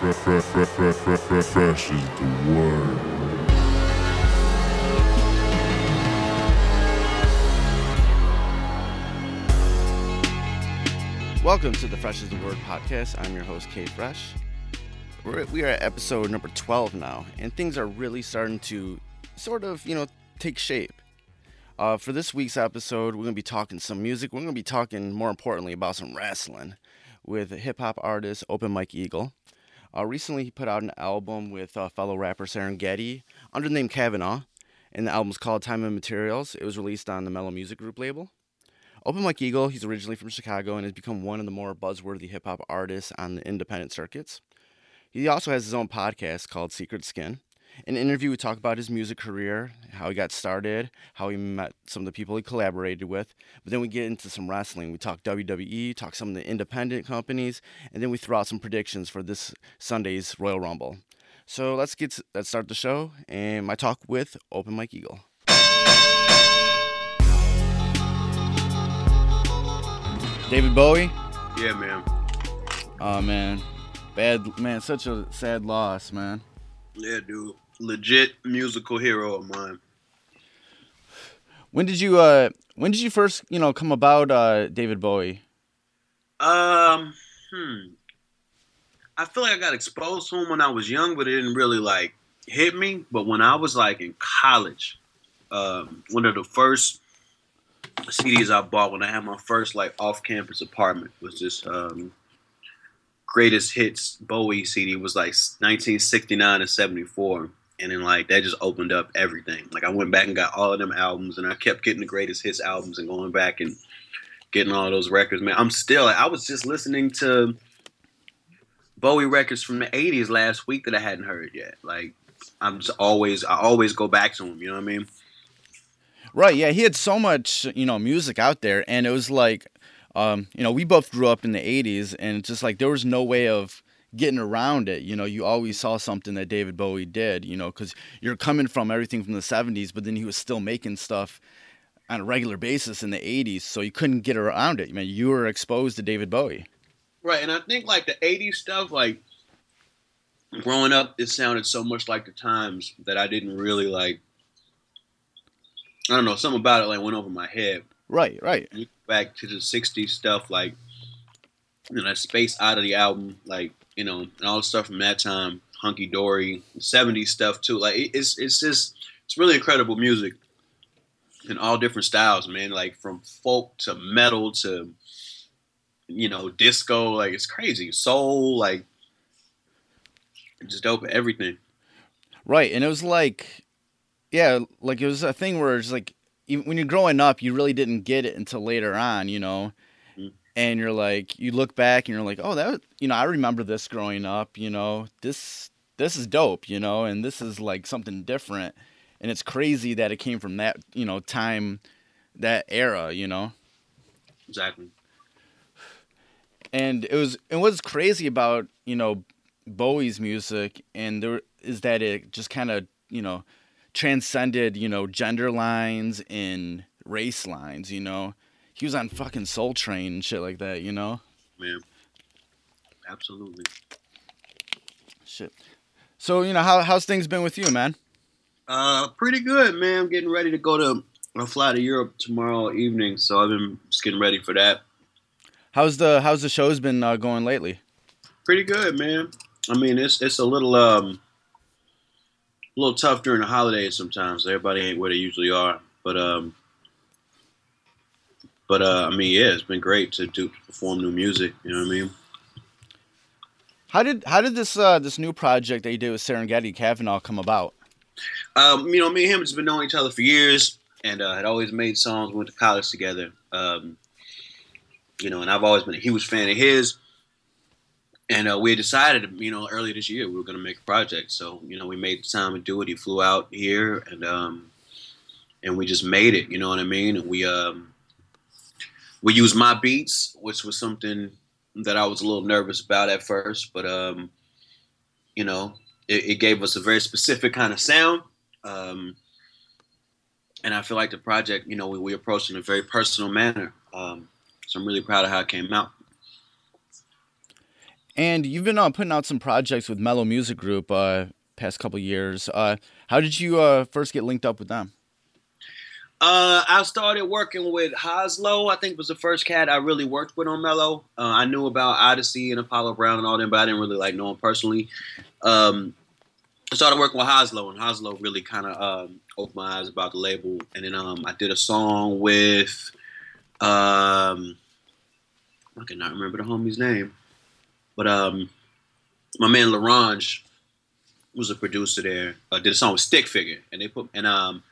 Fresh is the word. Welcome to the Fresh is the Word podcast. I'm your host, K Fresh. We're, we are at episode number 12 now, and things are really starting to sort of, you know, take shape. Uh, for this week's episode, we're going to be talking some music. We're going to be talking, more importantly, about some wrestling with hip hop artist Open Mike Eagle. Uh, recently, he put out an album with uh, fellow rapper Serengeti under the name Cavanaugh, and the album's called Time and Materials. It was released on the Mello Music Group label. Open Mike Eagle, he's originally from Chicago and has become one of the more buzzworthy hip hop artists on the independent circuits. He also has his own podcast called Secret Skin. In an interview, we talk about his music career, how he got started, how he met some of the people he collaborated with. But then we get into some wrestling. We talk WWE, talk some of the independent companies, and then we throw out some predictions for this Sunday's Royal Rumble. So let's get let's start the show and my talk with Open Mike Eagle. David Bowie. Yeah, man. Oh man, bad man. Such a sad loss, man. Yeah, dude. Legit musical hero of mine. When did you uh when did you first, you know, come about uh David Bowie? Um, hmm. I feel like I got exposed to him when I was young, but it didn't really like hit me. But when I was like in college, um, one of the first CDs I bought when I had my first like off-campus apartment was this um, greatest hits Bowie CD. Was like 1969 and 74, and then like that just opened up everything. Like I went back and got all of them albums, and I kept getting the greatest hits albums and going back and getting all those records. Man, I'm still. I was just listening to Bowie records from the 80s last week that I hadn't heard yet. Like I'm just always I always go back to them. You know what I mean? Right, yeah, he had so much, you know, music out there and it was like um, you know, we both grew up in the 80s and it's just like there was no way of getting around it. You know, you always saw something that David Bowie did, you know, cuz you're coming from everything from the 70s, but then he was still making stuff on a regular basis in the 80s, so you couldn't get around it. I mean, you were exposed to David Bowie. Right, and I think like the '80s stuff, like growing up, it sounded so much like the times that I didn't really like. I don't know, something about it like went over my head. Right, right. Back to the '60s stuff, like you know Space Oddity album, like you know, and all the stuff from that time, Hunky Dory, '70s stuff too. Like it's it's just it's really incredible music in all different styles, man. Like from folk to metal to you know disco, like it's crazy. Soul, like just dope. Everything. Right, and it was like, yeah, like it was a thing where it's like, even when you're growing up, you really didn't get it until later on, you know. Mhm. And you're like, you look back and you're like, oh, that, was, you know, I remember this growing up, you know, this, this is dope, you know, and this is like something different, and it's crazy that it came from that, you know, time, that era, you know. Exactly. and it was and what's crazy about you know Bowie's music and there is that it just kind of you know transcended you know gender lines and race lines you know he was on fucking Soul Train and shit like that you know Man. Absolutely. shit so you know how how's things been with you man Uh, pretty good, man. I'm getting ready to go to a fly to Europe tomorrow evening, so I've been just getting ready for that. how's the how's the shows been uh, going lately Pretty good, man. I mean, it's it's a little um, a little tough during the holidays sometimes. Everybody ain't where they usually are, but um, but uh, I mean, yeah, it's been great to do perform new music. You know what I mean? how did how did this uh this new project that you did with Serengeti Cavanaugh come about Um, you know, me and him has been knowing each other for years, and uh, had always made songs. Went to college together. Um, you know, and I've always been a huge fan of his. And uh, we decided, you know, early this year we were going to make a project. So, you know, we made the time to do it. He flew out here, and um, and we just made it. You know what I mean? And we um, we used my beats, which was something that I was a little nervous about at first, but um, you know, it, it gave us a very specific kind of sound. Um, and I feel like the project, you know, we, we approached in a very personal manner. Um, so I'm really proud of how it came out. And you've been uh, putting out some projects with Mello Music Group uh, past couple years. Uh, how did you uh, first get linked up with them? Uh, I started working with Has-Lo. I think was the first cat I really worked with on Mello. Uh, I knew about Oddisee and Apollo Brown and all them, but I didn't really like know him personally. Um, I started working with Has-Lo, and Has-Lo really kind of um, opened my eyes about the label. And then um, I did a song with, um, I cannot remember the homie's name, but um, my man L'Orange was a producer there. Uh, did a song with Stik Figa, and they put and um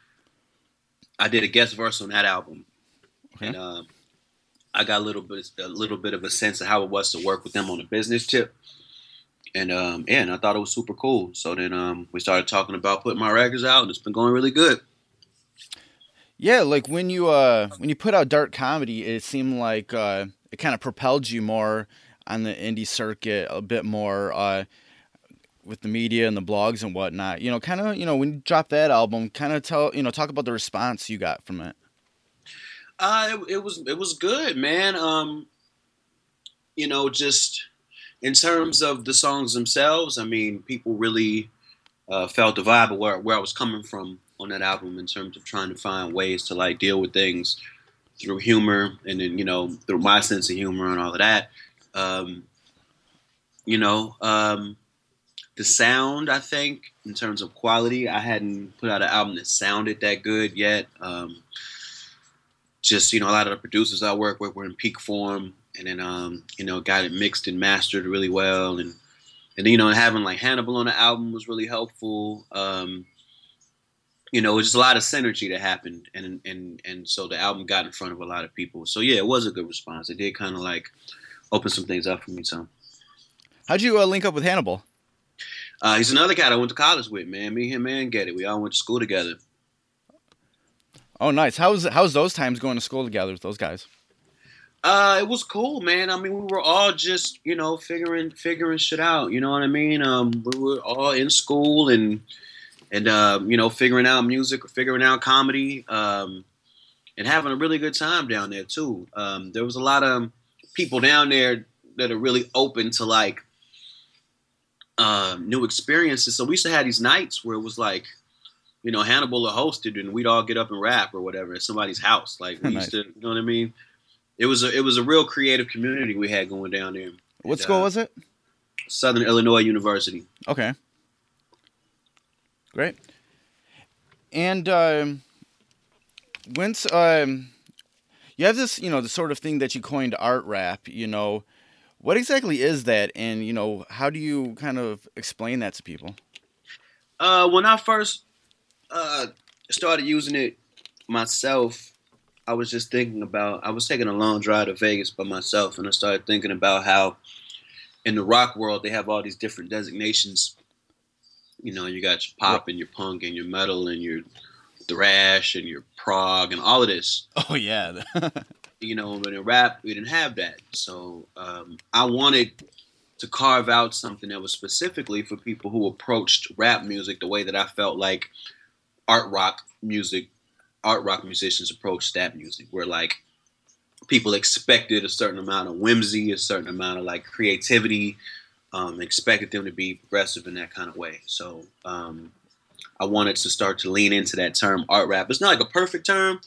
I did a guest verse on that album, okay. and um, I got a little bit a little bit of a sense of how it was to work with them on a business tip. And um, yeah, and I thought it was super cool. So then um, we started talking about putting my records out, and it's been going really good. Yeah, like when you uh when you put out dark comedy, it seemed like uh, it kind of propelled you more on the indie circuit a bit more. Uh, with the media and the blogs and whatnot. You know, kind of, you know, when you drop that album, kind of tell, you know, talk about the response you got from it. Uh, it, it was it was good, man. Um, you know, just in terms of the songs themselves, I mean, people really uh, felt the vibe of where where I was coming from on that album in terms of trying to find ways to like deal with things through humor and then you know through my sense of humor and all of that. Um, you know, um, the sound, I think, in terms of quality, I hadn't put out an album that sounded that good yet. Um, just you know, a lot of the producers I work with were in peak form, and then um, you know, got it mixed and mastered really well, and and you know, having like Hannibal on the album was really helpful. Um, you know, it was just a lot of synergy that happened, and and and so the album got in front of a lot of people. So yeah, it was a good response. It did kind of like open some things up for me. So, how'd you uh, link up with Hannibal? Uh, he's another cat I went to college with, man. Me, him, and Getty. We all went to school together. Oh, nice. How's how's those times going to school together with those guys? Uh, it was cool, man. I mean, we were all just, you know, figuring figuring shit out. You know what I mean? Um, we were all in school and and uh, you know, figuring out music, figuring out comedy, um, and having a really good time down there too. Um, there was a lot of people down there that are really open to like um, new experiences. So we used to have these nights where it was like, you know, Hannibal hosted and we'd all get up and rap or whatever at somebody's house. Like we nice. used to, you know what I mean? It was a it was a real creative community we had going down there. What and, school uh, was it? Southern Illinois University. Okay. Great. And um, when's um, you have this, you know, the sort of thing that you coined art rap, you know, what exactly is that, and you know, how do you kind of explain that to people? Uh, when I first uh, started using it myself, I was just thinking about. I was taking a long drive to Vegas by myself, and I started thinking about how in the rock world they have all these different designations. You know, you got your pop and your punk and your metal and your thrash and your prog and all of this. Oh yeah. you know, but in rap we didn't have that. So um, I wanted to carve out something that was specifically for people who approached rap music the way that I felt like art rock music, art rock musicians approach that music, where like people expected a certain amount of whimsy, a certain amount of like creativity, um, expected them to be progressive in that kind of way. So um, I wanted to start to lean into that term art rap. It's not like a perfect term,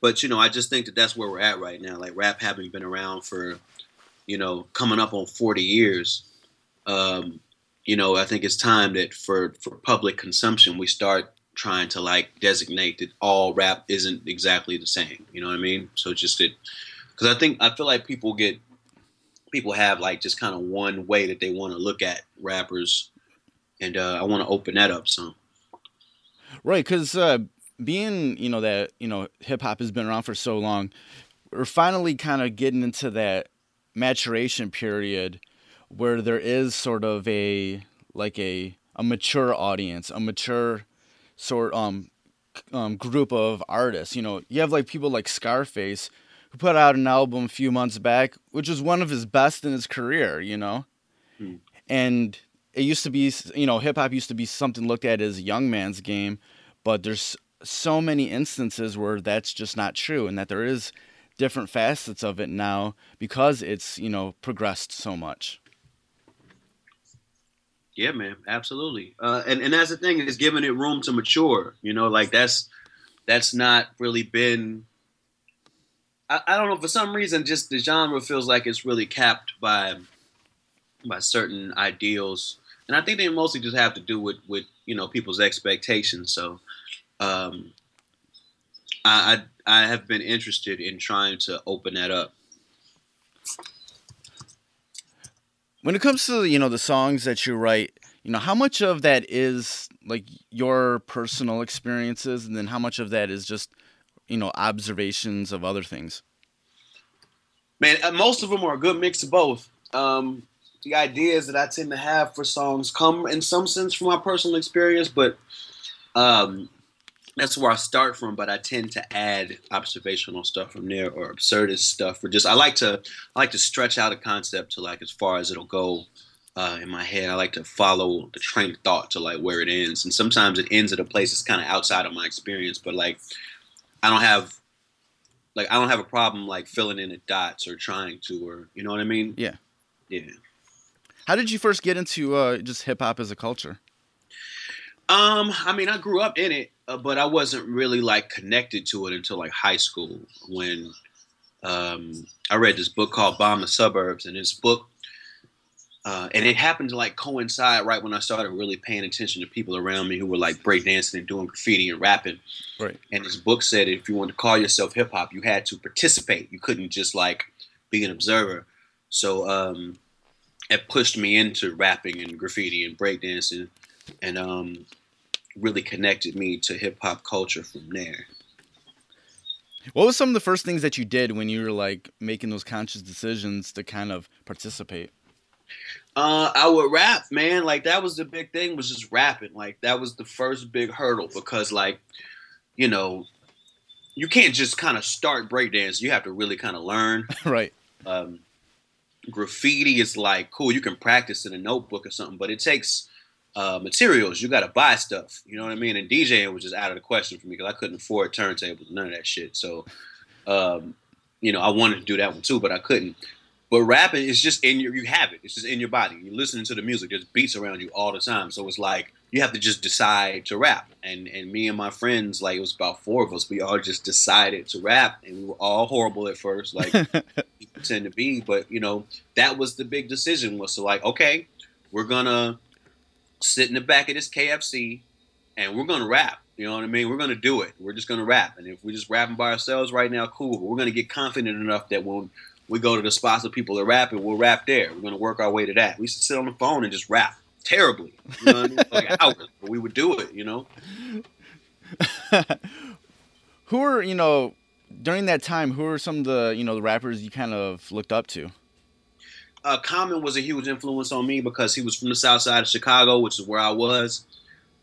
but you know, I just think that that's where we're at right now. Like rap having been around for, you know, coming up on 40 years. Um, you know, I think it's time that for for public consumption, we start trying to like designate that all rap isn't exactly the same. You know what I mean? So just that, because I think I feel like people get people have like just kind of one way that they want to look at rappers, and uh, I want to open that up some. Right, because uh, being you know that you know hip hop has been around for so long, we're finally kind of getting into that maturation period where there is sort of a like a a mature audience, a mature sort um um group of artists. You know, you have like people like Scarface who put out an album a few months back, which was one of his best in his career. You know, hmm. and it used to be you know hip hop used to be something looked at as a young man's game, but there's so many instances where that's just not true and that there is different facets of it now because it's you know progressed so much Yeah, man, absolutely. Uh, and and that's the thing is giving it room to mature. You know, like that's that's not really been. I, I don't know for some reason, just the genre feels like it's really capped by by certain ideals, and I think they mostly just have to do with with you know people's expectations. So, um, I, I I have been interested in trying to open that up. When it comes to you know the songs that you write, you know how much of that is like your personal experiences, and then how much of that is just you know observations of other things. Man, uh, most of them are a good mix of both. Um, the ideas that I tend to have for songs come in some sense from my personal experience, but um, that's where I start from, but I tend to add observational stuff from there or absurdist stuff or just I like to I like to stretch out a concept to like as far as it'll go uh, in my head. I like to follow the train of thought to like where it ends, and sometimes it ends at a place that's kind of outside of my experience. But like I don't have like I don't have a problem like filling in the dots or trying to or you know what I mean? Yeah. Yeah. How did you first get into uh, just hip hop as a culture? Um, I mean, I grew up in it, uh, but I wasn't really like connected to it until like high school when um, I read this book called Bomb the Suburbs, and this book, uh, and it happened to like coincide right when I started really paying attention to people around me who were like breakdancing and doing graffiti and rapping. Right. And this book said if you wanted to call yourself hip hop, you had to participate. You couldn't just like be an observer. So um, it pushed me into rapping and graffiti and breakdancing and um, really connected me to hip hop culture from there. What was some of the first things that you did when you were like making those conscious decisions to kind of participate? Uh, I would rap, man. Like that was the big thing was just rapping. Like that was the first big hurdle because like, you know, you can't just kind of start breakdance. You have to really kind of learn. right. Um, graffiti is like cool. You can practice in a notebook or something, but it takes uh, materials. You got to buy stuff. You know what I mean? And DJing was just out of the question for me because I couldn't afford turntables, none of that shit. So, um, you know, I wanted to do that one too, but I couldn't. But rapping is just in your, you have it. It's just in your body. You're listening to the music. There's beats around you all the time. So it's like you have to just decide to rap. And and me and my friends, like it was about four of us, we all just decided to rap, and we were all horrible at first, like tend to be. But you know, that was the big decision was to like, okay, we're gonna sit in the back of this KFC, and we're gonna rap. You know what I mean? We're gonna do it. We're just gonna rap, and if we're just rapping by ourselves right now, cool. But we're gonna get confident enough that when we go to the spots where people are rapping, we'll rap there. We're gonna work our way to that. We used to sit on the phone and just rap terribly, you know what I mean? like hours, but we would do it. You know. who are you know during that time? Who are some of the you know the rappers you kind of looked up to? Uh, Common was a huge influence on me because he was from the South Side of Chicago, which is where I was,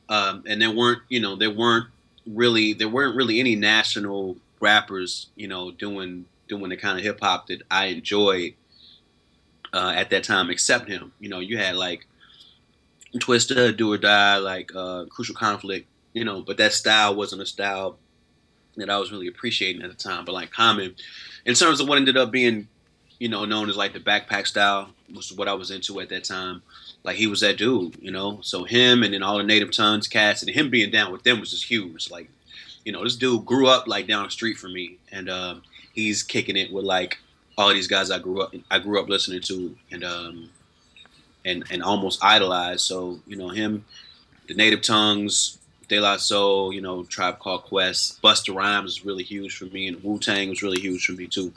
um, and there weren't, you know, there weren't really there weren't really any national rappers, you know, doing doing the kind of hip hop that I enjoyed uh, at that time, except him. You know, you had like Twista, Do or Die, like uh, Crucial Conflict, you know, but that style wasn't a style that I was really appreciating at the time. But like Common, in terms of what ended up being you know, known as like the backpack style, was what I was into at that time. Like he was that dude, you know. So him and then all the native tongues cats and him being down with them was just huge. Like, you know, this dude grew up like down the street from me, and um, he's kicking it with like all these guys I grew up I grew up listening to and um, and and almost idolized. So you know him, the native tongues, De La Soul, you know, Tribe Called Quest, Busta Rhymes was really huge for me, and Wu Tang was really huge for me too.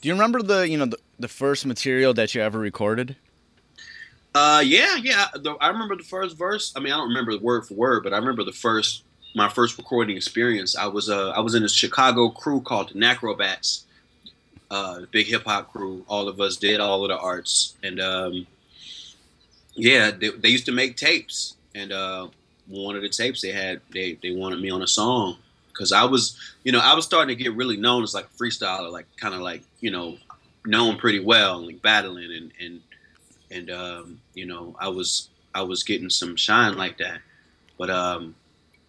Do you remember the you know the, the first material that you ever recorded? Uh, yeah, yeah. I remember the first verse. I mean, I don't remember the word for word, but I remember the first my first recording experience. I was uh I was in a Chicago crew called the Nacrobats, uh, big hip hop crew. All of us did all of the arts, and um, yeah, they, they used to make tapes, and uh, one of the tapes they had they they wanted me on a song because I was, you know, I was starting to get really known as like a freestyler, like kind of like, you know, known pretty well, like battling and and and um, you know, I was I was getting some shine like that. But um,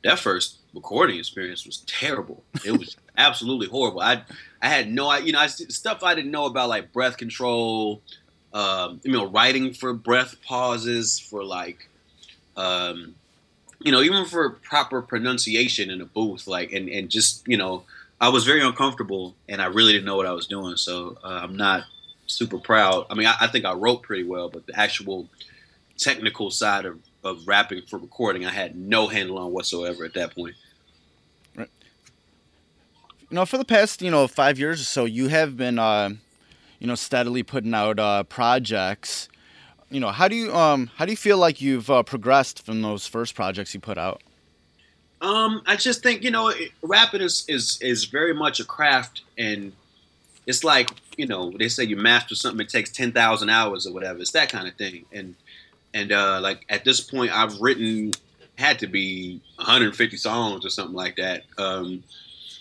that first recording experience was terrible. It was absolutely horrible. I I had no, you know, I, stuff I didn't know about like breath control, um, you know, writing for breath pauses, for like, um, you know, even for proper pronunciation in a booth, like, and and just you know, I was very uncomfortable, and I really didn't know what I was doing. So uh, I'm not super proud. I mean, I, I think I wrote pretty well, but the actual technical side of of rapping for recording, I had no handle on whatsoever at that point. Right. You know, for the past you know five years or so, you have been uh, you know steadily putting out uh, projects. You know, how do you um how do you feel like you've uh, progressed from those first projects you put out? Um, I just think you know, it, rapping is is is very much a craft, and it's like you know they say you master something it takes ten thousand hours or whatever. It's that kind of thing, and and uh, like at this point, I've written had to be 150 songs or something like that. Um,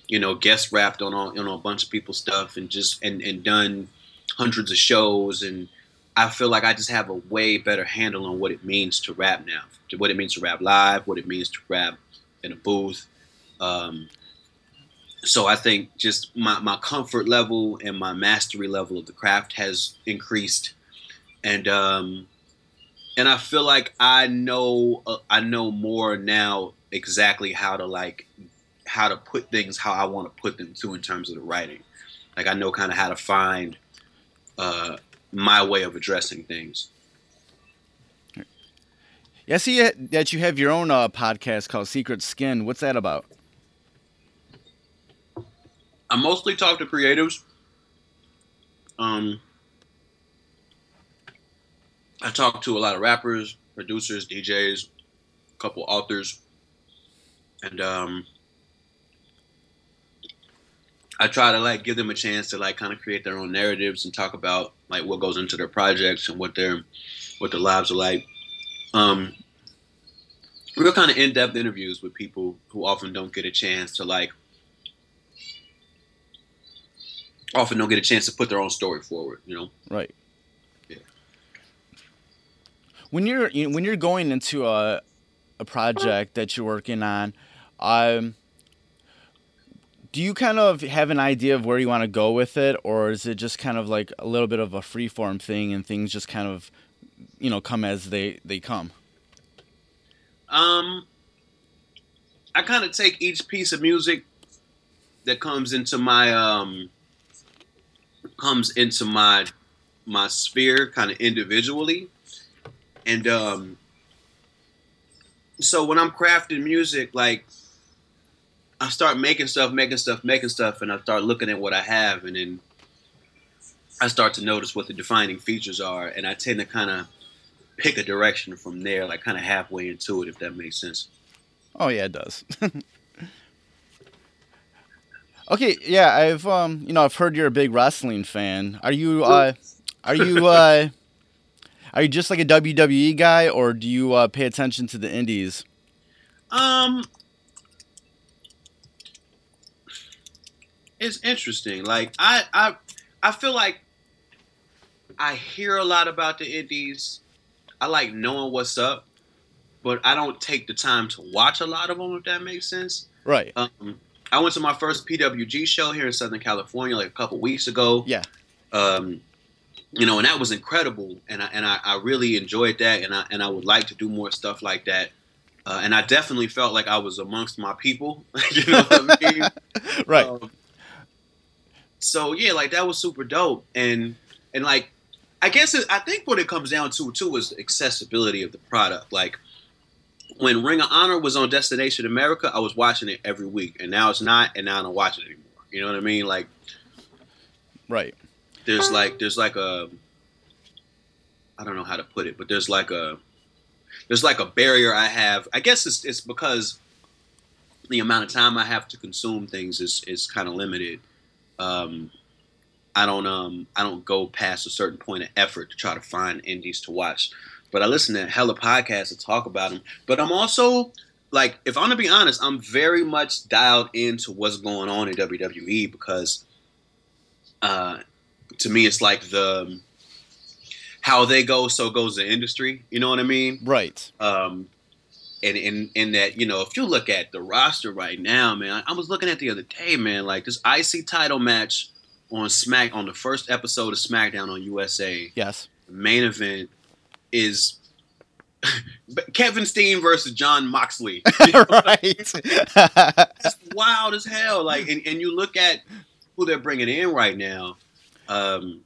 you know, guest rapped on all, on a bunch of people's stuff and just and and done hundreds of shows and I feel like I just have a way better handle on what it means to rap now, what it means to rap live, what it means to rap in a booth. Um, so I think just my, my comfort level and my mastery level of the craft has increased, and um, and I feel like I know uh, I know more now exactly how to like how to put things how I want to put them to in terms of the writing. Like I know kind of how to find uh, my way of addressing things. Yeah, I see that you have your own uh, podcast called Secret Skin. What's that about? I mostly talk to creatives. Um, I talk to a lot of rappers, producers, DJs, a couple authors, and um, I try to like give them a chance to like kind of create their own narratives and talk about like what goes into their projects and what their what their lives are like. Um, real kind of in-depth interviews with people who often don't get a chance to like often don't get a chance to put their own story forward. You know, right? Yeah. When you're when you're going into a a project that you're working on, um do you kind of have an idea of where you want to go with it or is it just kind of like a little bit of a free form thing and things just kind of you know come as they they come? Um i kind of take each piece of music that comes into my um comes into my my sphere kind of individually. And um so when i'm crafting music like I start making stuff, making stuff, making stuff, and I start looking at what I have, and then I start to notice what the defining features are, and I tend to kind of pick a direction from there, like kind of halfway into it, if that makes sense. Oh yeah, it does. okay, yeah, I've um, you know, I've heard you're a big wrestling fan. Are you uh, are you uh, are you just like a WWE guy, or do you uh, pay attention to the indies? Um, it's interesting. Like I I I feel like I hear a lot about the indies. I like knowing what's up, but I don't take the time to watch a lot of them. If that makes sense. Right. Um, I went to my first PWG show here in Southern California like a couple weeks ago. Yeah. Um, you know, and that was incredible, and I and I, I really enjoyed that, and I and I would like to do more stuff like that. Uh, and I definitely felt like I was amongst my people. you know what I mean? right. Um, so yeah, like that was super dope, and and like I guess it, I think what it comes down to too is the accessibility of the product. Like when Ring of Honor was on Destination America, I was watching it every week, and now it's not, and now I don't watch it anymore. You know what I mean? Like, right? There's like there's like a I don't know how to put it, but there's like a there's like a barrier I have. I guess it's it's because the amount of time I have to consume things is is kind of limited um, I don't um I don't go past a certain point of effort to try to find indies to watch. But I listen to hella podcasts to talk about them. But I'm also like, if I'm gonna be honest, I'm very much dialed into what's going on in WWE because, uh, to me, it's like the how they go, so goes the industry. You know what I mean? Right. Um, and in in that you know if you look at the roster right now man I, was looking at the other day man like this ic title match on smack on the first episode of smackdown on usa yes main event is Kevin Steen versus Jon Moxley. right. That's wild as hell. Like, and, and you look at who they're bringing in right now. Um,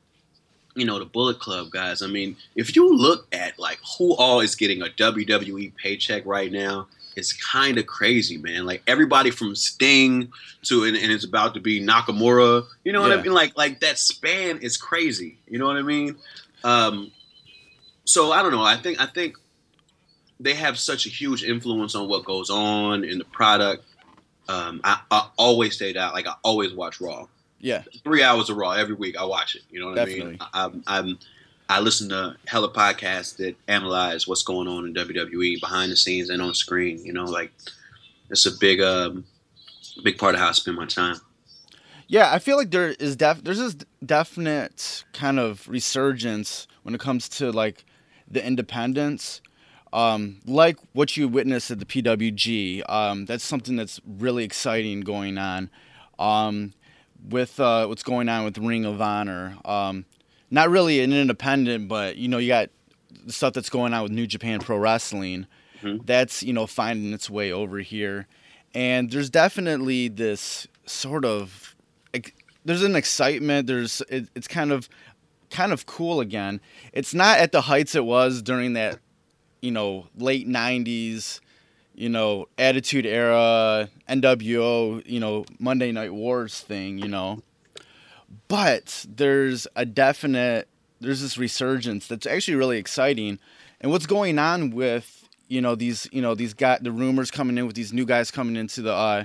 you know the Bullet Club guys. I mean, if you look at like who all is getting a WWE paycheck right now, it's kind of crazy, man. Like everybody from Sting to and, and it's about to be Nakamura. You know what Yeah. I mean? Like like that span is crazy. You know what I mean? Um, so I don't know. I think I think they have such a huge influence on what goes on in the product. Um, I, I always say that. Like I always watch Raw yeah. three hours of Raw every week. I watch it. You know what Definitely. I mean? I, I'm, I'm I listen to hella podcasts that analyze what's going on in WWE behind the scenes and on screen. You know, like it's a big um big part of how I spend my time. Yeah, I feel like there is def there's this definite kind of resurgence when it comes to like the independence. Um, like what you witnessed at the PWG. Um, that's something that's really exciting going on. Um, with uh, what's going on with Ring of Honor. Um, not really an independent, but you know, you got the stuff that's going on with New Japan Pro Wrestling. Mhm. That's you know finding its way over here, and there's definitely this sort of ex- there's an excitement. There's it, it's kind of kind of cool again. It's not at the heights it was during that you know late '90s you know, Attitude Era, NWO, you know, Monday Night Wars thing, you know. But there's a definite, there's this resurgence that's actually really exciting. And what's going on with, you know, these, you know, these got the rumors coming in with these new guys coming into the, uh,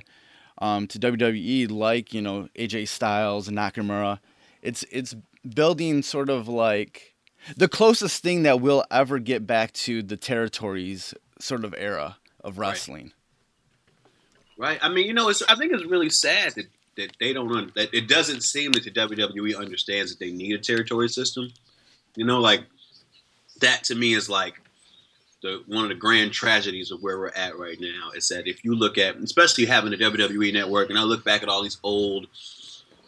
um, to WWE, like, you know, AJ Styles and Nakamura, it's, it's building sort of like the closest thing that we'll ever get back to the territories sort of era of wrestling. Right. I mean, you know, it's I think it's really sad that that they don't un- that it doesn't seem that the WWE understands that they need a territory system. You know, like that to me is like the one of the grand tragedies of where we're at right now is that if you look at especially having the WWE network and I look back at all these old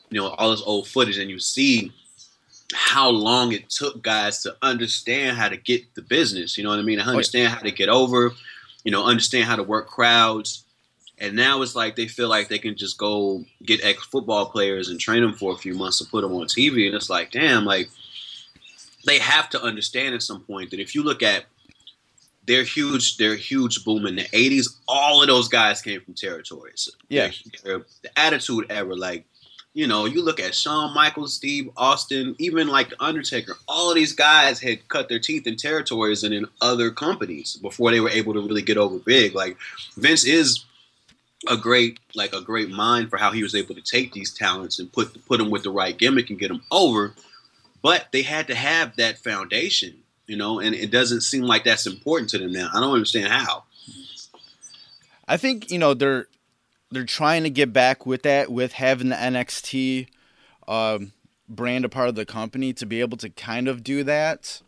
you know all this old footage and you see how long it took guys to understand how to get the business you know what I mean I oh, understand how to get over you know understand how to work crowds and now it's like they feel like they can just go get ex football players and train them for a few months to put them on TV. And it's like, damn, like they have to understand at some point that if you look at their huge, their huge boom in the '80s, all of those guys came from territories. Yeah. The Attitude Era, like you know, you look at Shawn Michaels, Steve Austin, even like the Undertaker. All of these guys had cut their teeth in territories and in other companies before they were able to really get over big. Like Vince is a great like a great mind for how he was able to take these talents and put put them with the right gimmick and get them over. But they had to have that foundation, you know, and it doesn't seem like that's important to them now. I don't understand how. I think you know they're they're trying to get back with that with having the NXT um, brand a part of the company to be able to kind of do that.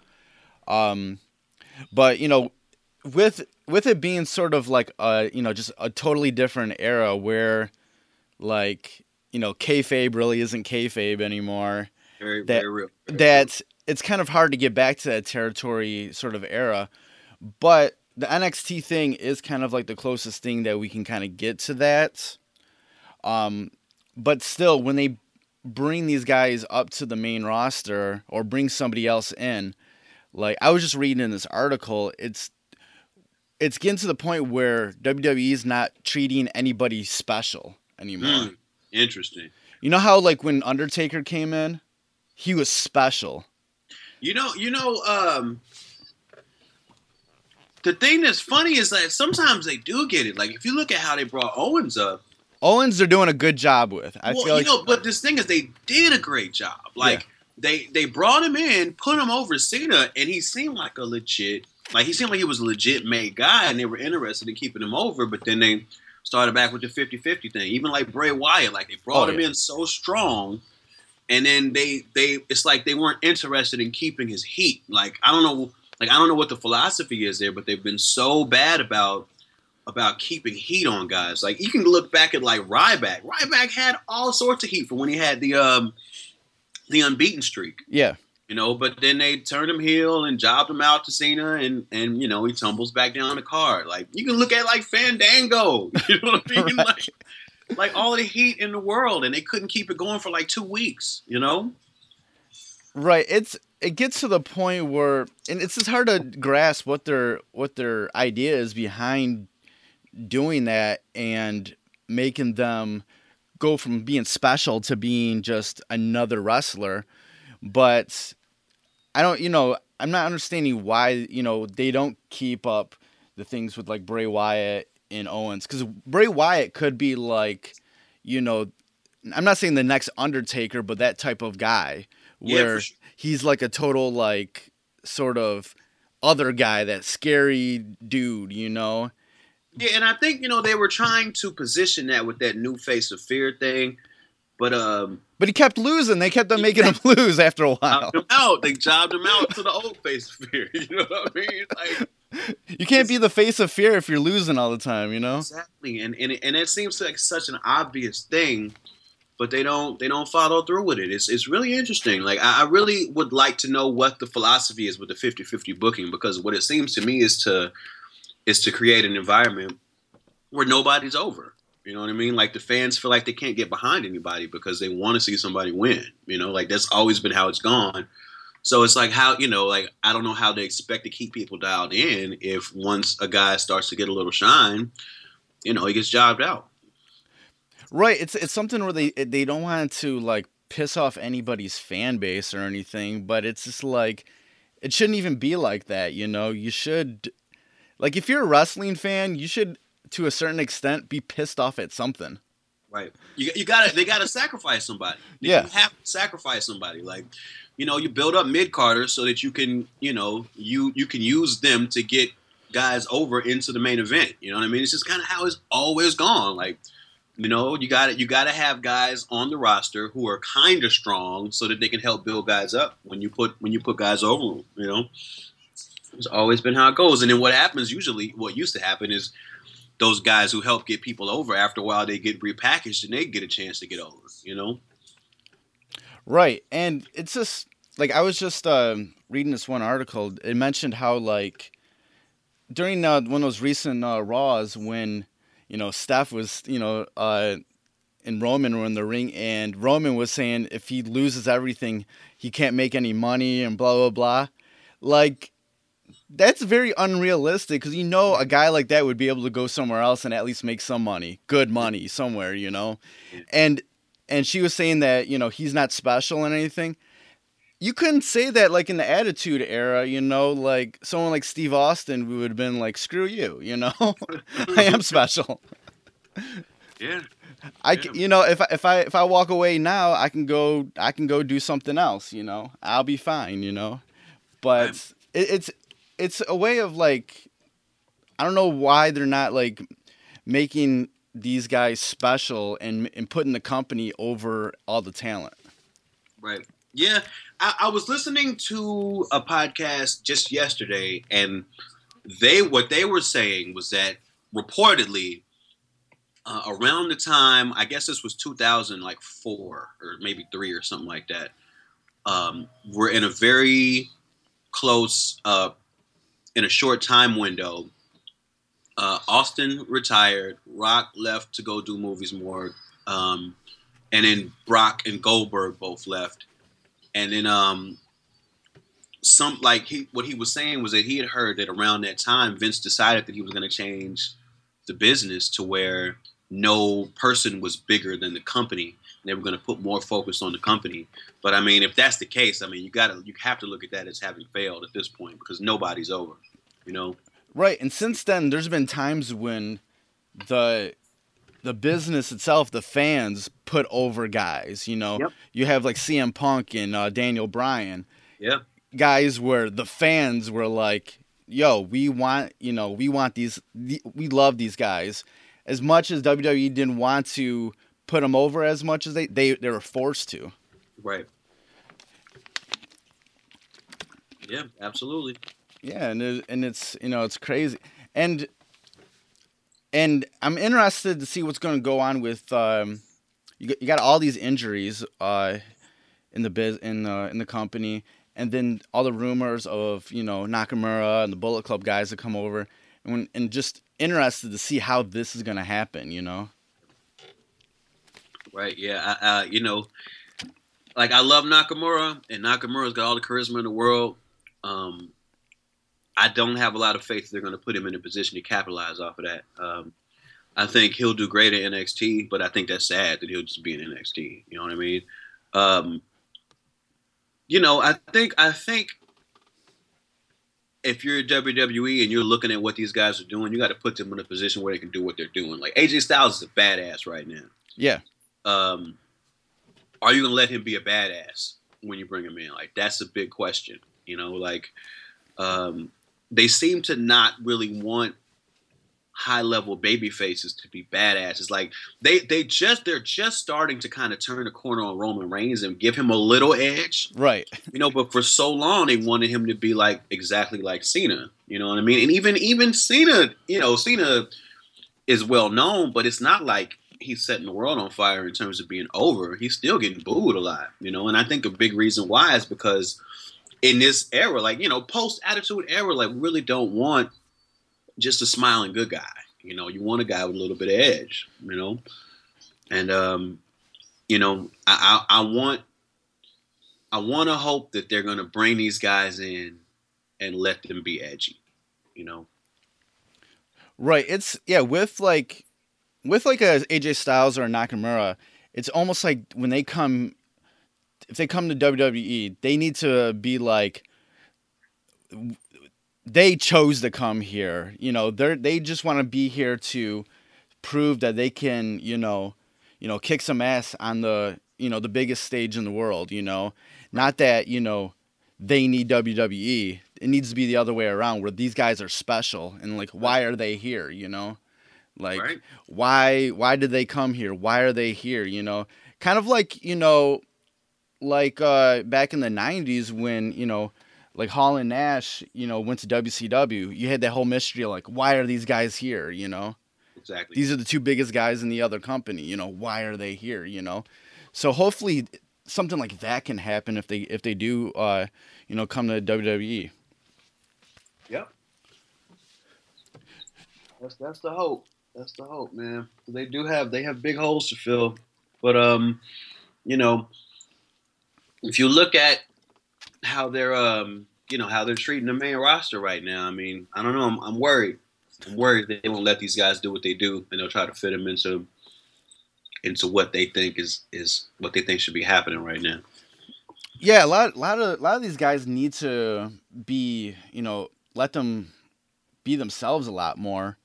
Um, but you know, with with it being sort of like a you know just a totally different era where like you know kayfabe really isn't kayfabe anymore. Very That- very real. Very that it's kind of hard to get back to that territory sort of era. But the NXT thing is kind of like the closest thing that we can kind of get to that. Um, but still, when they bring these guys up to the main roster or bring somebody else in, like I was just reading in this article, it's it's getting to the point where WWE is not treating anybody special anymore. Hmm, interesting. You know how like when Undertaker came in, he was special. You know, you know, um, the thing that's funny is that sometimes they do get it. Like if you look at how they brought Owens up, Owens they're doing a good job with. I well, feel like you know, but this thing is they did a great job. Like Yeah. they they brought him in, put him over Cena, and he seemed like a legit, like he seemed like he was a legit made guy, and they were interested in keeping him over. But then they started back with the 50-50 thing. Even like Bray Wyatt, like they brought Oh, him yeah. in so strong, and then they they it's like they weren't interested in keeping his heat. Like I don't know, like I don't know what the philosophy is there, but they've been so bad about about keeping heat on guys. Like you can look back at like Ryback. Ryback had all sorts of heat for when he had the um the unbeaten streak. yeah, You know, but then they turned him heel and jobbed him out to Cena, and and you know he tumbles back down the card. Like you can look at like Fandango, you know what I mean? Right. Like, like all the heat in the world, and they couldn't keep it going for like two weeks. You know? Right. It's it gets to the point where and it's just hard to grasp what their what their idea is behind doing that and making them go from being special to being just another wrestler. But I don't you know, I'm not understanding why, you know, they don't keep up the things with like Bray Wyatt and Owens cuz Bray Wyatt could be like, you know, I'm not saying the next Undertaker, but that type of guy Yeah, where sure. He's like a total like sort of other guy, that scary dude, you know? Yeah, and I think you know they were trying to position that with that new face of fear thing, but um, But he kept losing. They kept on making him lose after a while. him out. They jobbed him out to the old face of fear. You know what I mean? Like You can't be the face of fear if you're losing all the time, you know? exactly, and and and it seems like such an obvious thing, but they don't they don't follow through with it. It's it's really interesting. Like I, I really would like to know what the philosophy is with the 50-50 booking because what it seems to me is to is to create an environment where nobody's over. You know what I mean? Like the fans feel like they can't get behind anybody because they want to see somebody win. You know, like that's always been how it's gone. So it's like how you know, like I don't know how they expect to keep people dialed in if once a guy starts to get a little shine, you know, he gets jobbed out. Right. It's it's something where they they don't want to like piss off anybody's fan base or anything, but it's just like it shouldn't even be like that, you know? You should like if you're a wrestling fan, you should to a certain extent be pissed off at something. Right. You, you gotta they gotta sacrifice somebody. Yeah. You have to sacrifice somebody. Like, you know, you build up mid carders so that you can, you know, you you can use them to get guys over into the main event. You know what I mean? It's just kind of how it's always gone. Like, you know, you got you got to have guys on the roster who are kind of strong so that they can help build guys up when you put when you put guys over. 'em, You know, it's always been how it goes. And then what happens usually, what used to happen is those guys who help get people over after a while they get repackaged and they get a chance to get over. You know, Right. And it's just like I was just um, reading this one article. It mentioned how like during uh, one of those recent uh, Raws when you know Steph was you know uh, and Roman were in the ring, and Roman was saying if he loses everything, he can't make any money and blah blah blah. Like that's very unrealistic because you know a guy like that would be able to go somewhere else and at least make some money, good money somewhere, you know, and and she was saying that you know he's not special and anything. You couldn't say that like in the Attitude Era, you know, like someone like Steve Austin would have been like, "Screw you," you know, I am special. yeah, I, c- you know, if I, if I if I walk away now, I can go I can go do something else. You know, I'll be fine. You know, but it, it's it's a way of like, I don't know why they're not like making these guys special and and putting the company over all the talent. right. Yeah, I, I was listening to a podcast just yesterday, and they what they were saying was that reportedly uh, around the time I guess this was 2000 like four or maybe three or something like that. Um, we're in a very close uh, in a short time window. Uh, Austin retired. Rock left to go do movies more, um, and then Brock and Goldberg both left. And then um, some like he what he was saying was that he had heard that around that time Vince decided that he was going to change the business to where no person was bigger than the company. And they were going to put more focus on the company. But I mean, if that's the case, I mean, you got to you have to look at that as having failed at this point because nobody's over. You know. Right, and since then, there's been times when the the business itself, the fans, put over guys. You know, Yep. you have like CM Punk and uh, Daniel Bryan, Yeah. guys where the fans were like, "Yo, we want, you know, we want these, the, we love these guys." As much as WWE didn't want to put them over as much as they they, they were forced to. Right. Yeah, absolutely. Yeah, and it, and it's you know it's crazy, and and I'm interested to see what's going to go on with um, you got, you got all these injuries uh in the biz in the in the company, and then all the rumors of you know Nakamura and the Bullet Club guys that come over, and and just interested to see how this is gonna happen. You know. Right. Yeah. I, uh, you know, like I love Nakamura, and Nakamura's got all the charisma in the world. Um, I don't have a lot of faith they're going to put him in a position to capitalize off of that. Um, I think he'll do great at NXT, but I think that's sad that he'll just be in NXT. You know what I mean? Um, you know, I think I think if you're a WWE and you're looking at what these guys are doing, you got to put them in a position where they can do what they're doing. Like AJ Styles is a badass right now. Yeah. Um, are you gonna let him be a badass when you bring him in? Like that's a big question. You know, like um, they seem to not really want high level baby faces to be badasses. Like they they just they're just starting to kind of turn the corner on Roman Reigns and give him a little edge. Right. You know, but for so long they wanted him to be like exactly like Cena. You know what I mean? And even even Cena, you know, Cena is well known, but it's not like he's setting the world on fire in terms of being over. He's still getting booed a lot, you know. And I think a big reason why is because in this era, like you know, post attitude era, like we really don't want just a smiling good guy. You know, you want a guy with a little bit of edge. You know, and um, you know, I, I, I want I want to hope that they're going to bring these guys in and let them be edgy. You know. Right. It's yeah with like with like a AJ Styles or a Nakamura, it's almost like when they come if they come to WWE, they need to be like they chose to come here. You know, they they just want to be here to prove that they can, you know, you know, kick some ass on the, you know, the biggest stage in the world, you know. Not that, you know, they need WWE. It needs to be the other way around where these guys are special and like why are they here, you know? Like Right. why why did they come here? Why are they here, you know? Kind of like, you know, like uh back in the 90s when, you know, like Hall and Nash, you know, went to WCW. You had that whole mystery of like why are these guys here, you know? Exactly. These are the two biggest guys in the other company, you know, why are they here, you know? So hopefully something like that can happen if they if they do uh, you know, come to. WWE. Yep. That's that's the hope. That's the hope, man. They do have they have big holes to fill, but um, you know, if you look at how they're um, you know, how they're treating the main roster right now, I mean, I don't know. I'm, I'm worried. I'm worried they won't let these guys do what they do, and they'll try to fit them into into what they think is is what they think should be happening right now. Yeah, a lot, lot of, a lot of these guys need to be, you know, let them be themselves a lot more.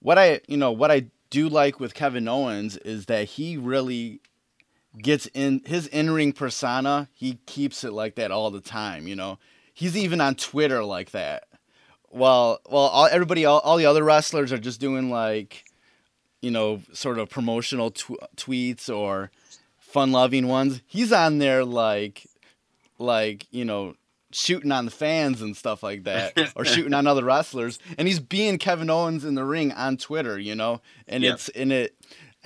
What I, you know, what I do like with Kevin Owens is that he really gets in his in-ring persona. He keeps it like that all the time. You know, he's even on Twitter like that. Well, well, all, everybody, all, all the other wrestlers are just doing like, you know, sort of promotional tw- tweets or fun-loving ones. He's on there like like you know shooting on the fans and stuff like that or shooting on other wrestlers and he's being Kevin Owens in the ring on Twitter you know and Yep. it's in it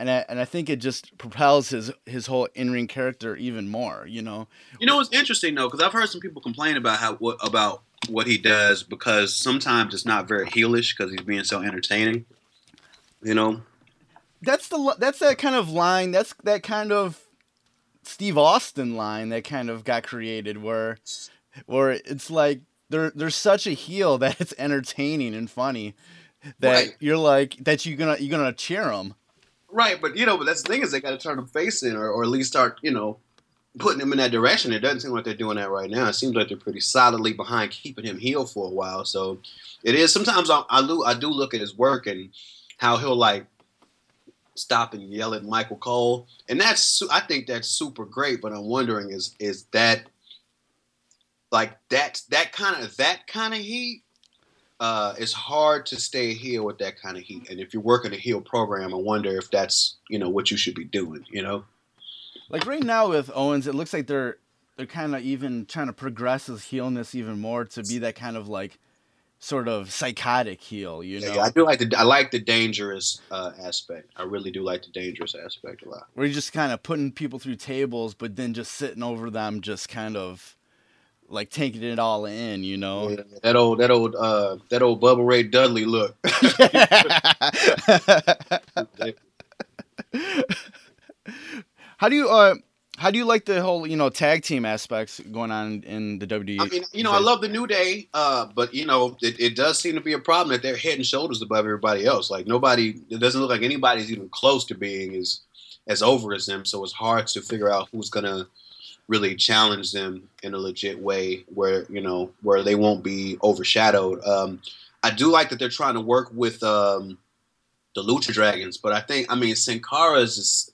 and I, and I think it just propels his his whole in-ring character even more you know You know, it's interesting though, because I've heard some people complain about how what about what he does because sometimes it's not very heelish because he's being so entertaining. You know, that's the that's that kind of line that's that kind of Steve Austin line that kind of got created where where it's like they're they're such a heel that it's entertaining and funny that Right. you're like that you're gonna you're gonna cheer them right? But you know, but that's the thing is they got to turn him facing or, or at least start you know putting him in that direction. It doesn't seem like they're doing that right now. It seems like they're pretty solidly behind keeping him heeled for a while. So it is. Sometimes I I, lo- I do look at his work and how he'll like stop and yell at Michael Cole, and that's I think that's super great. But I'm wondering is is that like that that kind of that kind of heat? Uh, it's hard to stay heel with that kind of heat, and if you're working a heel program, I wonder if that's you know what you should be doing. You know, like right now with Owens it looks like they're they're kind of even trying to progress his heelness even more to be that kind of like sort of psychotic heel you know yeah, I do like the I like the dangerous uh, aspect. I really do like the dangerous aspect a lot. where you're just kind of putting people through tables, but then just sitting over them, just kind of like taking it all in, you know. Yeah, that old that old uh that old Bubba Ray Dudley look. how do you uh how do you like the whole you know tag team aspects going on in the WWE? I mean, you know, I love the New Day, uh, but you know, it, it does seem to be a problem that they're head and shoulders above everybody else. Like nobody, it doesn't look like anybody's even close to being as as over as them. So it's hard to figure out who's gonna really challenge them in a legit way, where you know where they won't be overshadowed. Um, I do like that they're trying to work with um, the Lucha Dragons, but I think I mean Sin Cara is just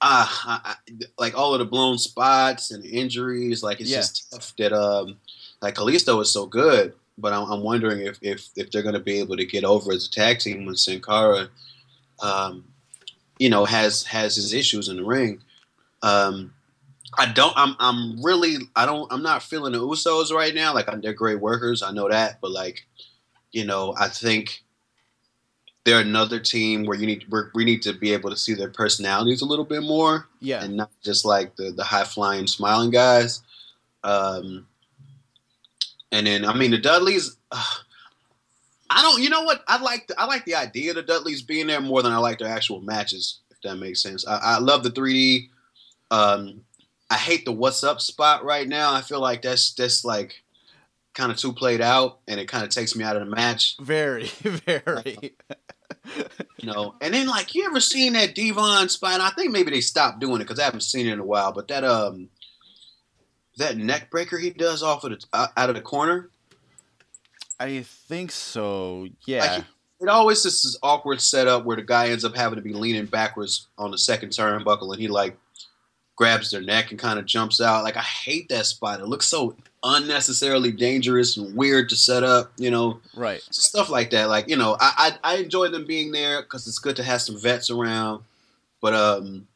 ah, I, I, like all of the blown spots and injuries. Like it's Yeah. just tough that um, like Kalisto is so good, but I'm, I'm wondering if if if they're going to be able to get over as a tag team when Sin Cara, um, you know, has has his issues in the ring. Um, I don't. I'm. I'm really. I don't. I'm not feeling the Usos right now. Like they're great workers. I know that, but like, you know, I think they're another team where you need where we need to be able to see their personalities a little bit more yeah, and not just like the the high flying smiling guys. Um, and then I mean the Dudleys. Uh, I don't. You know what? I like. The, I like the idea of the Dudleys being there more than I like their actual matches. If that makes sense. I, I love the 3D. Um, I hate the what's up spot right now. I feel like that's that's like kind of too played out, and it kind of takes me out of the match. very, very. you know. And then like you ever seen that D-Von spine? I think maybe they stopped doing it because I haven't seen it in a while. But that um that neck breaker he does off of the uh, out of the corner, I think so. Yeah, it always just this awkward setup where the guy ends up having to be leaning backwards on the second turnbuckle, and he like grabs their neck and kind of jumps out. Like I hate that spot. It looks so unnecessarily dangerous and weird to set up. You know. right. stuff like that. Like you know, I I, I enjoy them being there because it's good to have some vets around. But um,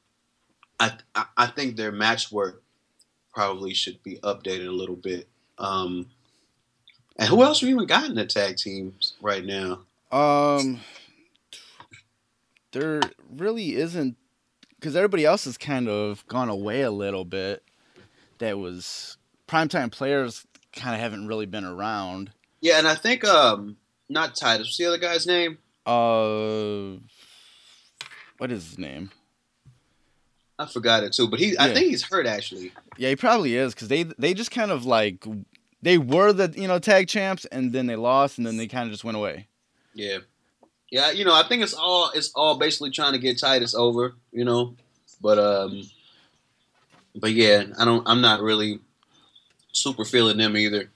I, I I think their match work probably should be updated a little bit. Um, and who else we even got in the tag teams right now? Um, there really isn't because everybody else has kind of gone away a little bit. That was primetime players kind of haven't really been around. Yeah, and I think um, not Titus. What's the other guy's name? Uh, what is his name? I forgot it too. But he, I think he's hurt actually. Yeah, he probably is because they they just kind of like they were the you know tag champs and then they lost and then they kind of just went away. Yeah, yeah. You know, I think it's all it's all basically trying to get Titus over. You know, but um, but yeah, I don't. I'm not really super feeling them either.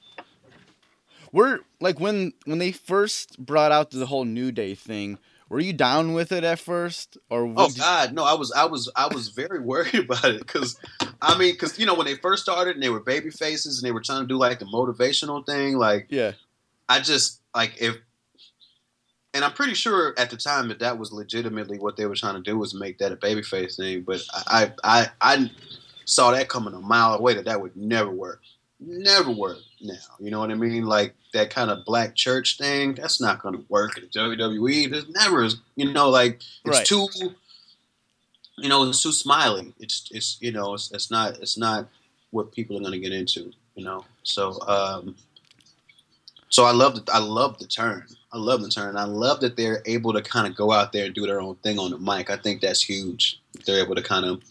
We're like when when they first brought out the whole New Day thing. Were you down with it at first, or Oh God, no! I was, I was, I was very worried about it because, I mean, because you know when they first started and they were baby faces and they were trying to do like the motivational thing, like yeah, I just like if, and I'm pretty sure at the time that that was legitimately what they were trying to do was make that a babyface thing. But I, I, I, saw that coming a mile away that that would never work, never work. Now, you know what I mean? Like that kind of black church thing, that's not going to work in WWE. There's never, you know, like it's Right. too, you know, it's too smiling. It's, it's, you know, it's, it's not, it's not what people are going to get into. You know, so. um so I love I love the turn. I love the turn. I love that they're able to kind of go out there and do their own thing on the mic. I think that's huge. They're able to kind of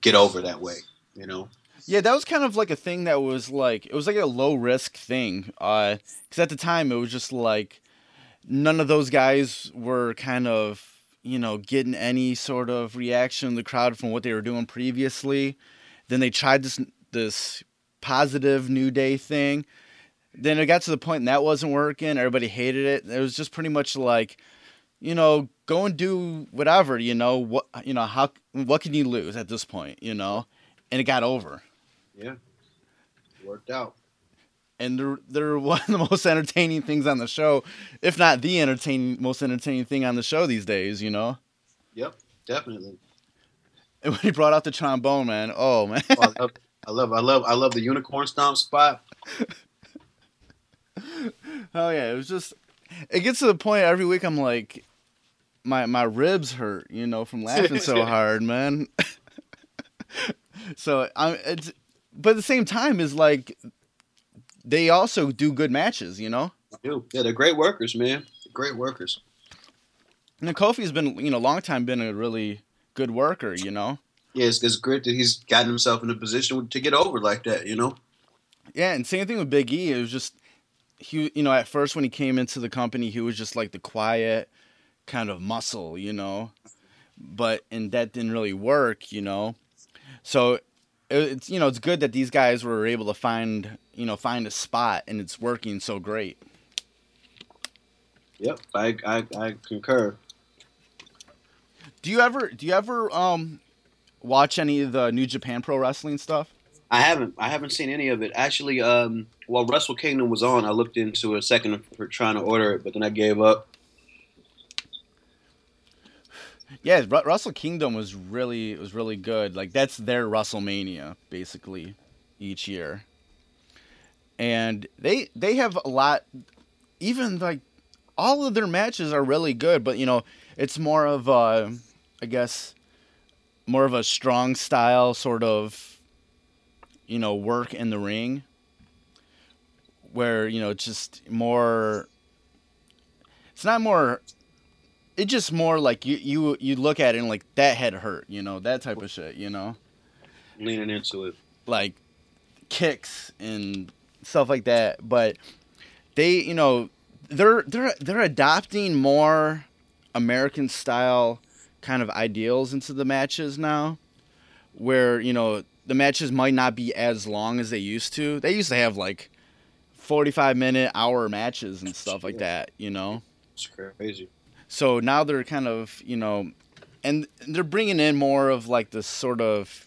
get over that way. You know. yeah. That was kind of like a thing that was like it was like a low risk thing. Uh, because at the time it was just like none of those guys were kind of you know getting any sort of reaction in the crowd from what they were doing previously. Then they tried this this positive New Day thing. Then it got to the point and that wasn't working. Everybody hated it. It was just pretty much like, you know, go and do whatever. You know what? You know how? What can you lose at this point? You know, and it got over. Yeah. Worked out. And they're they're one of the most entertaining things on the show, if not the entertaining most entertaining thing on the show these days. You know. Yep. Definitely. And when he brought out the trombone, man, oh man, Oh, I love. I love. I love. I love the unicorn stomp spot. oh yeah, it was just. It gets to the point every week. I'm like, my my ribs hurt, you know, from laughing so hard, man. so I'm it's but at the same time is like they also do good matches, you know. Yeah, they're great workers, man. Great workers. And Kofi's been, you know, long time been a really good worker, you know. Yeah, it's, it's great that he's gotten himself in a position to get over like that, you know. Yeah, and same thing with Big E. It was just he, you know, at first when he came into the company, he was just like the quiet kind of muscle, you know. But and that didn't really work, you know. So it's you know it's good that these guys were able to find you know find a spot and it's working so great. Yep, I I, I concur. Do you ever do you ever um watch any of the New Japan Pro Wrestling stuff? I haven't. I haven't seen any of it. Actually, um, while Wrestle Kingdom was on, I looked into a second for trying to order it, but then I gave up. Yeah, Wrestle Kingdom was really was really good. Like that's their WrestleMania basically each year. And they they have a lot even like all of their matches are really good, but you know, it's more of a I guess more of a strong style sort of you know, work in the ring where, you know, it's just more it's not more it's just more like you you you look at it and like that head hurt, you know, that type of shit, you know, Leaning into it. like kicks and stuff like that. But they, you know, they're they're they're adopting more American style kind of ideals into the matches now, where you know the matches might not be as long as they used to. They used to have like forty five minute hour matches and stuff like that, you know. It's crazy. So now they're kind of, you know, and they're bringing in more of like this sort of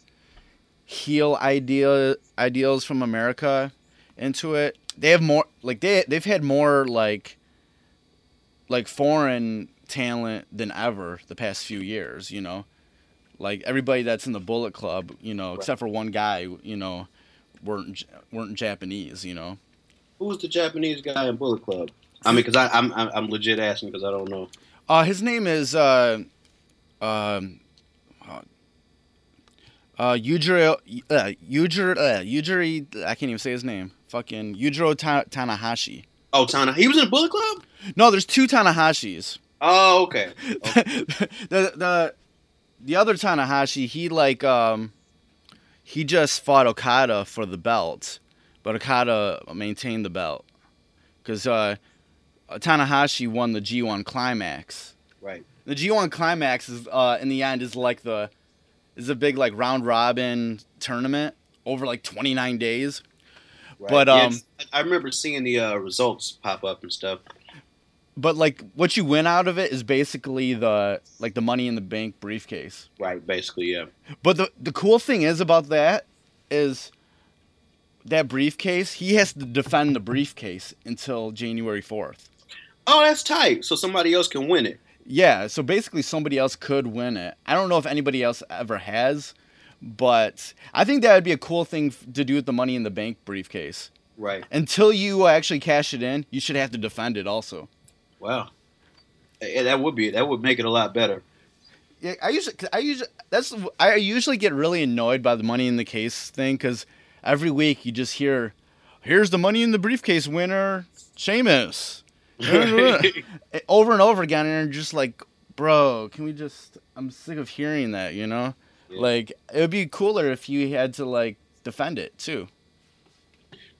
heel idea ideals from America into it. They have more like they they've had more like like foreign talent than ever the past few years, you know. Like everybody that's in the Bullet Club, you know, except for one guy, you know, weren't weren't Japanese, you know. Who was the Japanese guy in Bullet Club? I mean, because I'm I'm I'm legit asking because I don't know. Uh, his name is uh, um, uh, uh, Yujiro, uh, Yujiro, uh, Yujiri, I can't even say his name. Fucking Yujiro Ta- Tanahashi. Oh, Tana. He was in Bullet Club. No, there's two Tanahashis. Oh, okay. the the the other Tanahashi, he like um, he just fought Okada for the belt, but Okada maintained the belt because uh, Tanahashi won the G1 Climax. Right. The G1 Climax is uh, in the end is like the is a big like round robin tournament over like 29 days. right. But, um, I remember seeing the uh, results pop up and stuff. But like what you win out of it is basically the like the money in the bank briefcase. Right. Basically, yeah. But the the cool thing is about that is that briefcase, he has to defend the briefcase until January 4th. Oh, that's tight. So somebody else can win it. Yeah, so basically somebody else could win it. I don't know if anybody else ever has, but I think that would be a cool thing to do with the money in the bank briefcase. Right. Until you uh, actually cash it in, you should have to defend it also. Wow. Yeah, that would be that would make it a lot better. Yeah, I usually, I usually, that's, I usually get really annoyed by the money in the case thing because every week you just hear, "Here's the money in the briefcase winner, Sheamus," over and over again, and you're just like, "Bro, can we just?" I'm sick of hearing that. You know, Yeah. like it would be cooler if you had to like defend it too.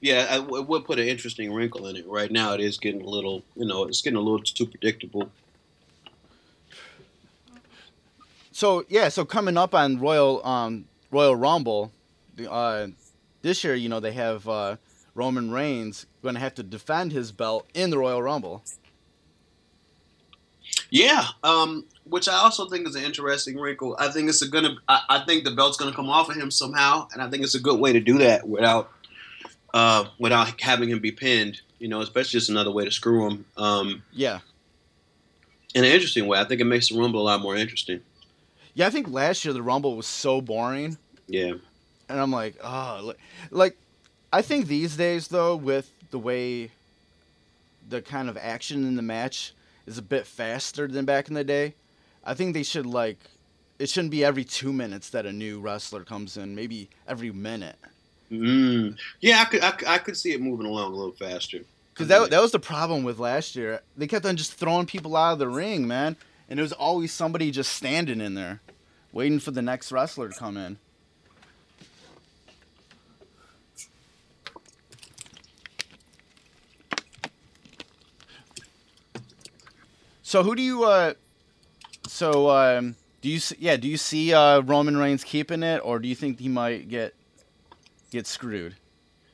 Yeah, I w- it would put an interesting wrinkle in it. Right now, it is getting a little, you know, it's getting a little too predictable. So yeah, so coming up on Royal um Royal Rumble, the, uh, this year you know they have uh, Roman Reigns going to have to defend his belt in the Royal Rumble. Yeah, um, which I also think is an interesting wrinkle. I think it's gonna. I, I think the belt's gonna come off of him somehow, and I think it's a good way to do that without, uh, without having him be pinned. You know, especially just another way to screw him. Um, Yeah, in an interesting way. I think it makes the Rumble a lot more interesting. yeah. I think last year the Rumble was so boring, Yeah, and I'm like, oh, like, like I think these days though, with the way the kind of action in the match is a bit faster than back in the day, I think they should like it shouldn't be every two minutes that a new wrestler comes in. Maybe every minute. Mm. Yeah, I could, I I could see it moving along a little faster. Because that, that was the problem with last year. They kept on just throwing people out of the ring, man. And there was always somebody just standing in there, waiting for the next wrestler to come in. So who do you uh so um do you s- yeah, do you see uh Roman Reigns keeping it or do you think he might get get screwed?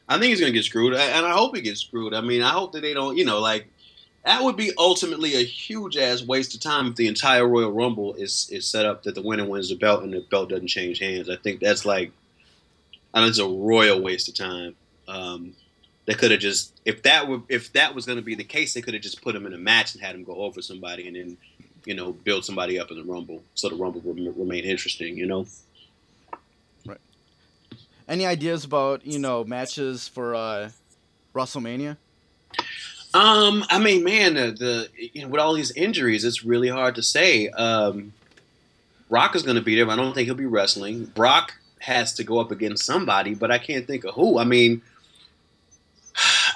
I think he's gonna get screwed, and I hope he gets screwed. I mean, I hope that they don't, you know, like that would be ultimately a huge ass waste of time if the entire Royal Rumble is is set up that the winner wins the belt and the belt doesn't change hands. I think that's like, I think it's a royal waste of time. Um, they could have just if that were if that was going to be the case, they could have just put him in a match and had him go over somebody and then you know build somebody up in the Rumble so the Rumble would remain interesting. You know. Right. Any ideas about, you know, matches for uh WrestleMania? Um, I mean, man, the, the you know, with all these injuries, it's really hard to say. Um, Brock is going to be there, but I don't think he'll be wrestling. Brock has to go up against somebody, but I can't think of who. I mean,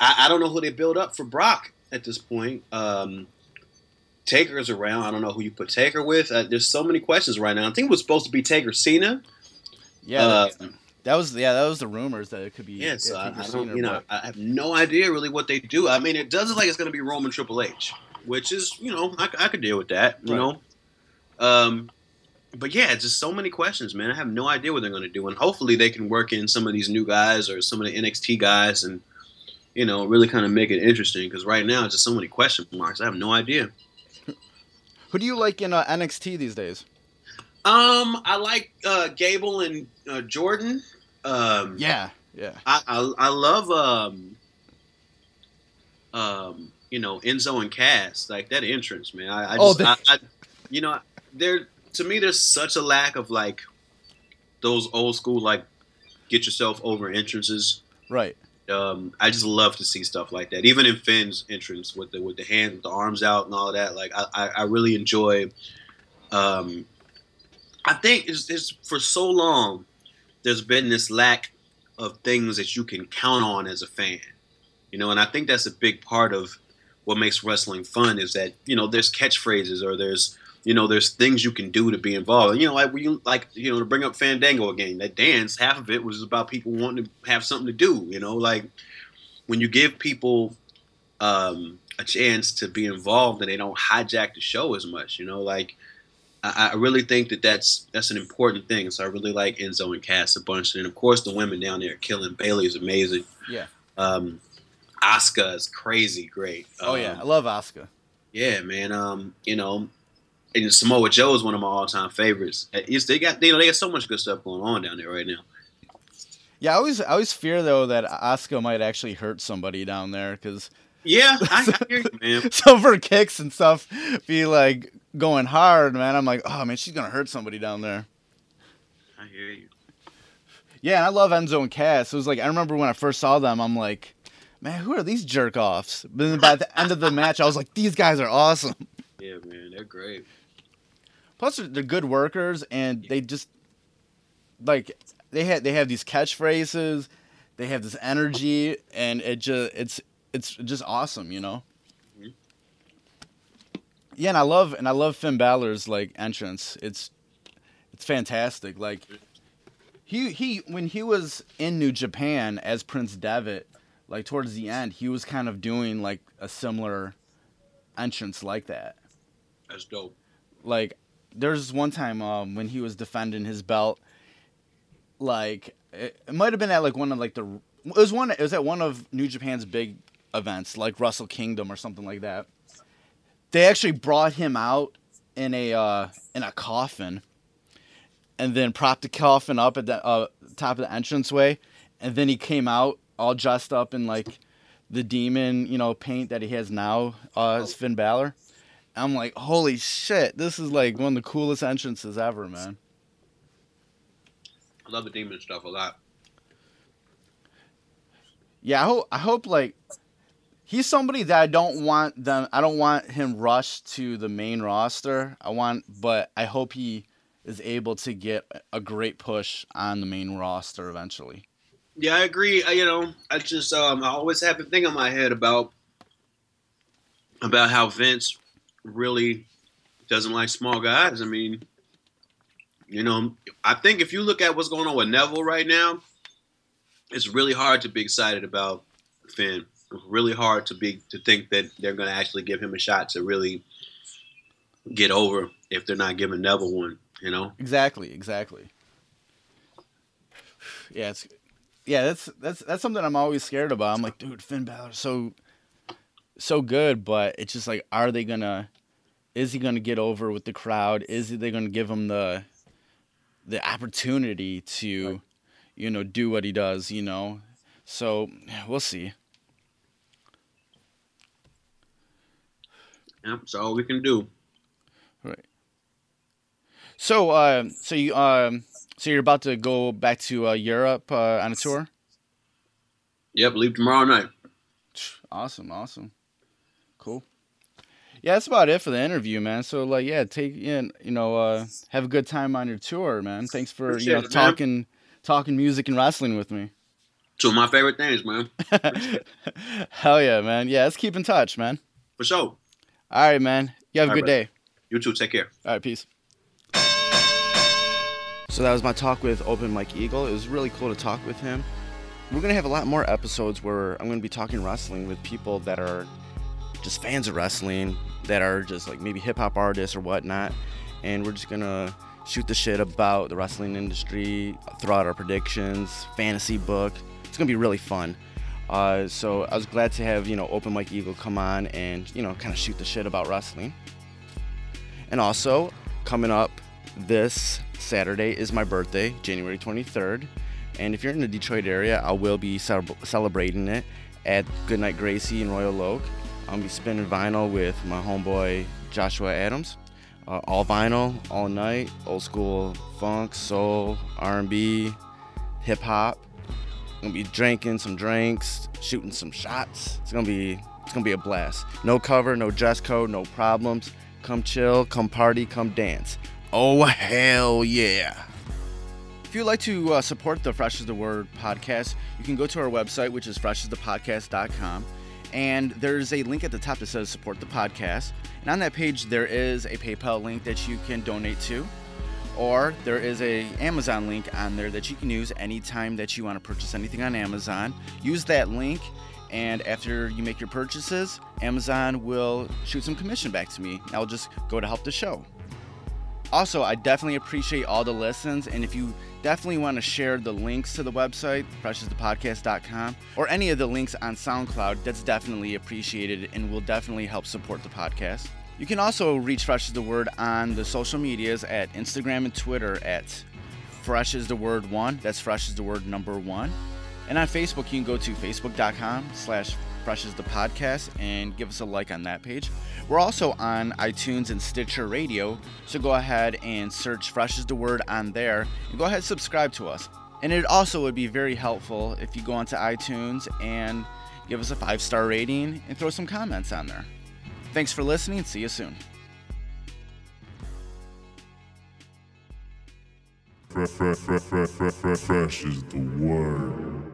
I, I don't know who they build up for Brock at this point. Um, Taker's around. I don't know who you put Taker with. Uh, there's so many questions right now. I think it was supposed to be Taker Cena. Yeah, Uh, that, was yeah, that was the rumors that it could be. Yeah, so I, I don't, you know, I have no idea really what they do. I mean, it does look like it's going to be Roman Triple H, which is, you know, I, I could deal with that, you Right. know. Um, but yeah, just so many questions, man. I have no idea what they're going to do, and hopefully they can work in some of these new guys or some of the NXT guys, and you know, really kind of make it interesting. Because right now, it's just so many question marks. I have no idea. Who do you like in uh, NXT these days? Um, I like uh, Gable and uh, Jordan. Um, Yeah, yeah. I, I I love um um you know Enzo and Cass like that entrance man I, I Oh, just the- I, I you know there to me there's such a lack of like those old school like get yourself over entrances Right. Um I just love to see stuff like that even in Finn's entrance with the with the hands the arms out and all that like I I, I really enjoy um I think it's, it's for so long there's been this lack of things that you can count on as a fan. You know, and I think that's a big part of what makes wrestling fun is that, you know, there's catchphrases or there's you know, there's things you can do to be involved. You know, like when you like, you know, to bring up Fandango again, that dance, half of it was about people wanting to have something to do, you know, like when you give people um a chance to be involved and they don't hijack the show as much, you know, like I, I really think that that's that's an important thing. So I really like Enzo and Cass a bunch, and of course the women down there killing. Bayley is amazing. Yeah. Um, Asuka is crazy great. Oh yeah, Um, I love Asuka. yeah, man. Um, you know, and Samoa Joe is one of my all-time favorites. It's, they got you know they got so much good stuff going on down there right now. Yeah, I always I always fear though that Asuka might actually hurt somebody down there because Yeah, I, I hear you, man. some of her kicks and stuff be like going hard, man. I'm like, oh man, she's gonna hurt somebody down there. I hear you. Yeah, and I love Enzo and Cass. It was like I remember when I first saw them, I'm like, man, who are these jerk offs? But then by the end of the match, I was like, these guys are awesome. Yeah, man, they're great. Plus, they're- they're good workers, and they just like they had they have these catchphrases, they have this energy, and it just it's it's just awesome, you know. Mhm. Yeah, and I love and I love Finn Balor's like entrance. It's it's fantastic. Like he he when he was in New Japan as Prince Devitt, like towards the end, he was kind of doing like a similar entrance like that That's dope. like there's one time um when he was defending his belt like it, it might have been at like one of like the it was one it was at one of New Japan's big events like Wrestle Kingdom or something like that. They actually brought him out in a uh in a coffin and then propped the coffin up at the uh, top of the entranceway and then he came out all dressed up in like the demon, you know, paint that he has now uh as Finn Balor. I'm like, holy shit, this is like one of the coolest entrances ever, man. I love the demon stuff a lot. Yeah, I hope I hope like he's somebody that I don't want them I don't want him rushed to the main roster. I want but I hope he is able to get a great push on the main roster eventually. Yeah, I agree. I, you know, I just um, I always have a thing in my head about about how Vince really doesn't like small guys. I mean, you know, I think if you look at what's going on with Neville right now, it's really hard to be excited about Finn. It's really hard to be to think that they're going to actually give him a shot to really get over if they're not giving Neville one. You know, Exactly, exactly. Yeah, it's yeah, that's that's that's something I'm always scared about. I'm like, dude, Finn Balor's so so good, but it's just like, are they gonna? Is he gonna get over with the crowd? Is they gonna give him the the opportunity to, you know, do what he does? You know, so we'll see. that's all we can do. Right. So, uh, so you um, so you're about to go back to uh, Europe uh, on a tour. Yep, leave tomorrow night. Awesome, awesome. Yeah, that's about it for the interview, man. So like, yeah, take in, you know, uh, have a good time on your tour, man. Thanks for you know Appreciate it, man. talking talking music and wrestling with me. Two of my favorite things, man. Hell yeah, man. Yeah, let's keep in touch, man. For sure. All right, man. You have a good right, day. You too. Take care. All right, peace. So that was my talk with Open Mike Eagle. It was really cool to talk with him. We're gonna have a lot more episodes where I'm gonna be talking wrestling with people that are just fans of wrestling, that are just like maybe hip hop artists or whatnot, and we're just gonna shoot the shit about the wrestling industry, throw out our predictions, fantasy book. It's gonna be really fun. Uh, so I was glad to have you know Open Mike Eagle come on and you know kind of shoot the shit about wrestling. And also, coming up this Saturday is my birthday, January 23rd. And if you're in the Detroit area, I will be celeb- celebrating it at Goodnight Gracie in Royal Oak. I'll be spinning vinyl with my homeboy Joshua Adams. Uh, all vinyl, all night, old school funk, soul, R&B, hip hop. Gonna be drinking some drinks, shooting some shots. It's gonna be it's gonna be a blast. No cover, no dress code, no problems. Come chill, come party, come dance. Oh hell yeah! If you'd like to uh, support the Fresh is the Word podcast, you can go to our website, which is freshisthepodcast.com. And there's a link at the top that says support the podcast. And on that page, there is a PayPal link that you can donate to. Or there is a Amazon link on there that you can use anytime that you want to purchase anything on Amazon. Use that link, and after you make your purchases, Amazon will shoot some commission back to me. I'll just go to help the show. Also, I definitely appreciate all the listens, and if you definitely want to share the links to the website, freshisthepodcast.com, or any of the links on SoundCloud, that's definitely appreciated and will definitely help support the podcast. You can also reach Fresh is the Word on the social medias at Instagram and Twitter at Fresh is the Word One. That's Fresh is the Word number one. And on Facebook, you can go to facebook.com slash Fresh is the Podcast and give us a like on that page. We're also on iTunes and Stitcher Radio, so go ahead and search Fresh is the Word on there and go ahead and subscribe to us. And it also would be very helpful if you go onto iTunes and give us a five star rating and throw some comments on there. Thanks for listening. See you soon. Fresh, fresh, fresh, fresh, fresh, fresh is the word.